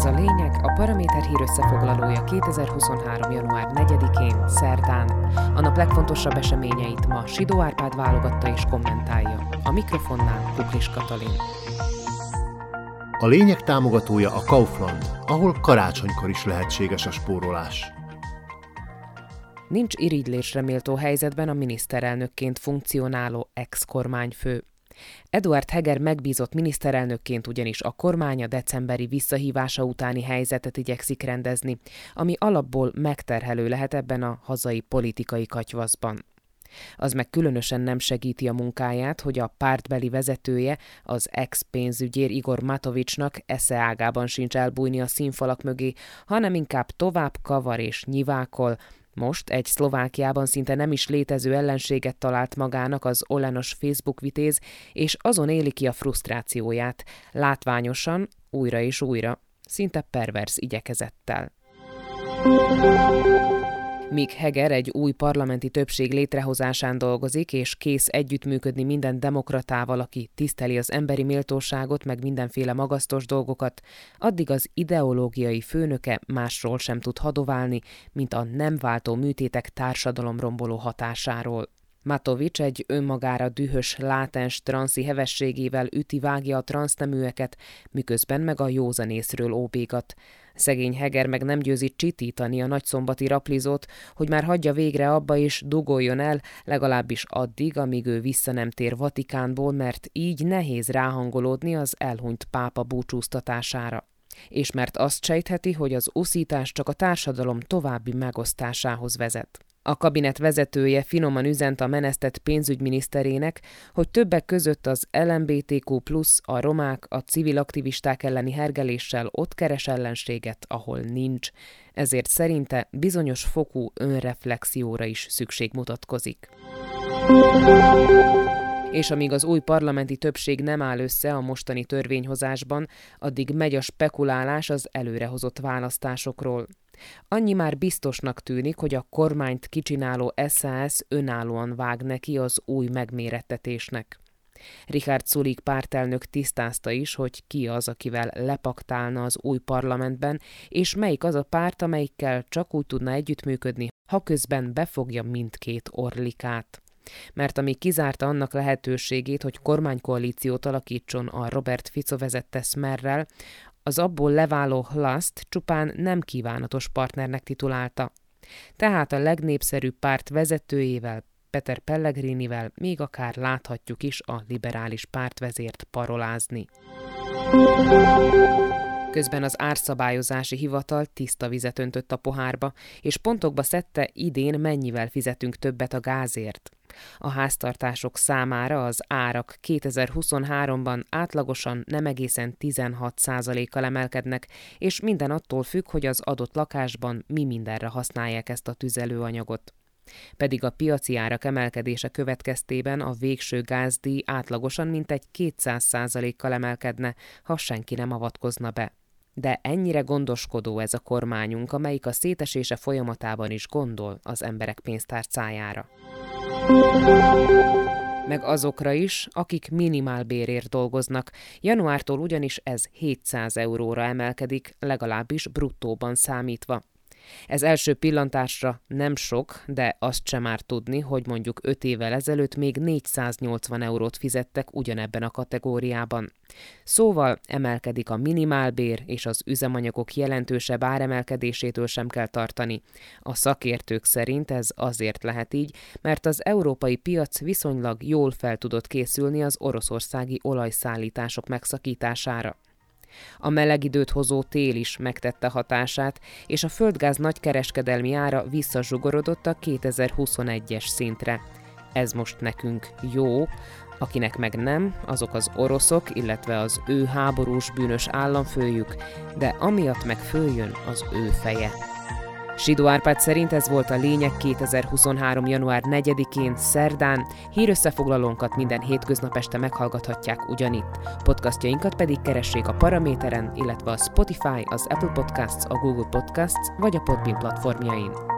Ez a lényeg, a Paraméter hír összefoglalója 2023. január 4-én, szerdán. A nap legfontosabb eseményeit ma Sidó Árpád válogatta és kommentálja. A mikrofonnál Kuklis Katalin. A lényeg támogatója a Kaufland, ahol karácsonykor is lehetséges a spórolás. Nincs irigylésre méltó helyzetben a miniszterelnökként funkcionáló ex-kormányfő. Eduard Heger megbízott miniszterelnökként ugyanis a kormánya decemberi visszahívása utáni helyzetet igyekszik rendezni, ami alapból megterhelő lehet ebben a hazai politikai katyvaszban. Az meg különösen nem segíti a munkáját, hogy a pártbeli vezetője, az ex-pénzügyér Igor Matovicsnak esze ágában sincs elbújni a színfalak mögé, hanem inkább tovább kavar és nyivákol, most egy Szlovákiában szinte nem is létező ellenséget talált magának az Olenos Facebook vitéz, és azon éli ki a frusztrációját, látványosan, újra és újra, szinte pervers igyekezettel míg Heger egy új parlamenti többség létrehozásán dolgozik, és kész együttműködni minden demokratával, aki tiszteli az emberi méltóságot, meg mindenféle magasztos dolgokat, addig az ideológiai főnöke másról sem tud hadoválni, mint a nem váltó műtétek társadalomromboló hatásáról. Matovics egy önmagára dühös, látens transzi hevességével üti-vágja a transzneműeket, miközben meg a józanészről óbégat. Szegény Heger meg nem győzi csitítani a nagyszombati raplizót, hogy már hagyja végre abba és dugoljon el, legalábbis addig, amíg ő vissza nem tér Vatikánból, mert így nehéz ráhangolódni az elhunyt pápa búcsúztatására és mert azt sejtheti, hogy az uszítás csak a társadalom további megosztásához vezet. A kabinet vezetője finoman üzent a menesztett pénzügyminiszterének, hogy többek között az LMBTQ+, a romák, a civil aktivisták elleni hergeléssel ott keres ellenséget, ahol nincs. Ezért szerinte bizonyos fokú önreflexióra is szükség mutatkozik. És amíg az új parlamenti többség nem áll össze a mostani törvényhozásban, addig megy a spekulálás az előrehozott választásokról. Annyi már biztosnak tűnik, hogy a kormányt kicsináló SAS önállóan vág neki az új megmérettetésnek. Richard Sulik pártelnök tisztázta is, hogy ki az, akivel lepaktálna az új parlamentben, és melyik az a párt, amelyikkel csak úgy tudna együttműködni, ha közben befogja mindkét orlikát. Mert ami kizárta annak lehetőségét, hogy kormánykoalíciót alakítson a Robert Fico vezette Smerrel, az abból leváló Hlaszt csupán nem kívánatos partnernek titulálta. Tehát a legnépszerűbb párt vezetőjével, Peter Pellegrinivel még akár láthatjuk is a liberális pártvezért parolázni. Közben az árszabályozási hivatal tiszta vizet öntött a pohárba, és pontokba szedte idén mennyivel fizetünk többet a gázért. A háztartások számára az árak 2023-ban átlagosan nem egészen 16%-kal emelkednek, és minden attól függ, hogy az adott lakásban mi mindenre használják ezt a tüzelőanyagot pedig a piaci árak emelkedése következtében a végső gázdíj átlagosan mintegy 200%-kal emelkedne, ha senki nem avatkozna be. De ennyire gondoskodó ez a kormányunk, amelyik a szétesése folyamatában is gondol az emberek pénztárcájára meg azokra is, akik minimálbérért dolgoznak. Januártól ugyanis ez 700 euróra emelkedik, legalábbis bruttóban számítva. Ez első pillantásra nem sok, de azt sem már tudni, hogy mondjuk 5 évvel ezelőtt még 480 eurót fizettek ugyanebben a kategóriában. Szóval emelkedik a minimálbér, és az üzemanyagok jelentősebb áremelkedésétől sem kell tartani. A szakértők szerint ez azért lehet így, mert az európai piac viszonylag jól fel tudott készülni az oroszországi olajszállítások megszakítására. A meleg időt hozó tél is megtette hatását, és a földgáz nagykereskedelmi ára visszazsugorodott a 2021-es szintre. Ez most nekünk jó, akinek meg nem, azok az oroszok, illetve az ő háborús bűnös államfőjük, de amiatt meg följön az ő feje. Sidó Árpád szerint ez volt a lényeg 2023. január 4-én, szerdán. Hírösszefoglalónkat minden hétköznap este meghallgathatják ugyanitt. Podcastjainkat pedig keressék a Paraméteren, illetve a Spotify, az Apple Podcasts, a Google Podcasts vagy a Podbean platformjain.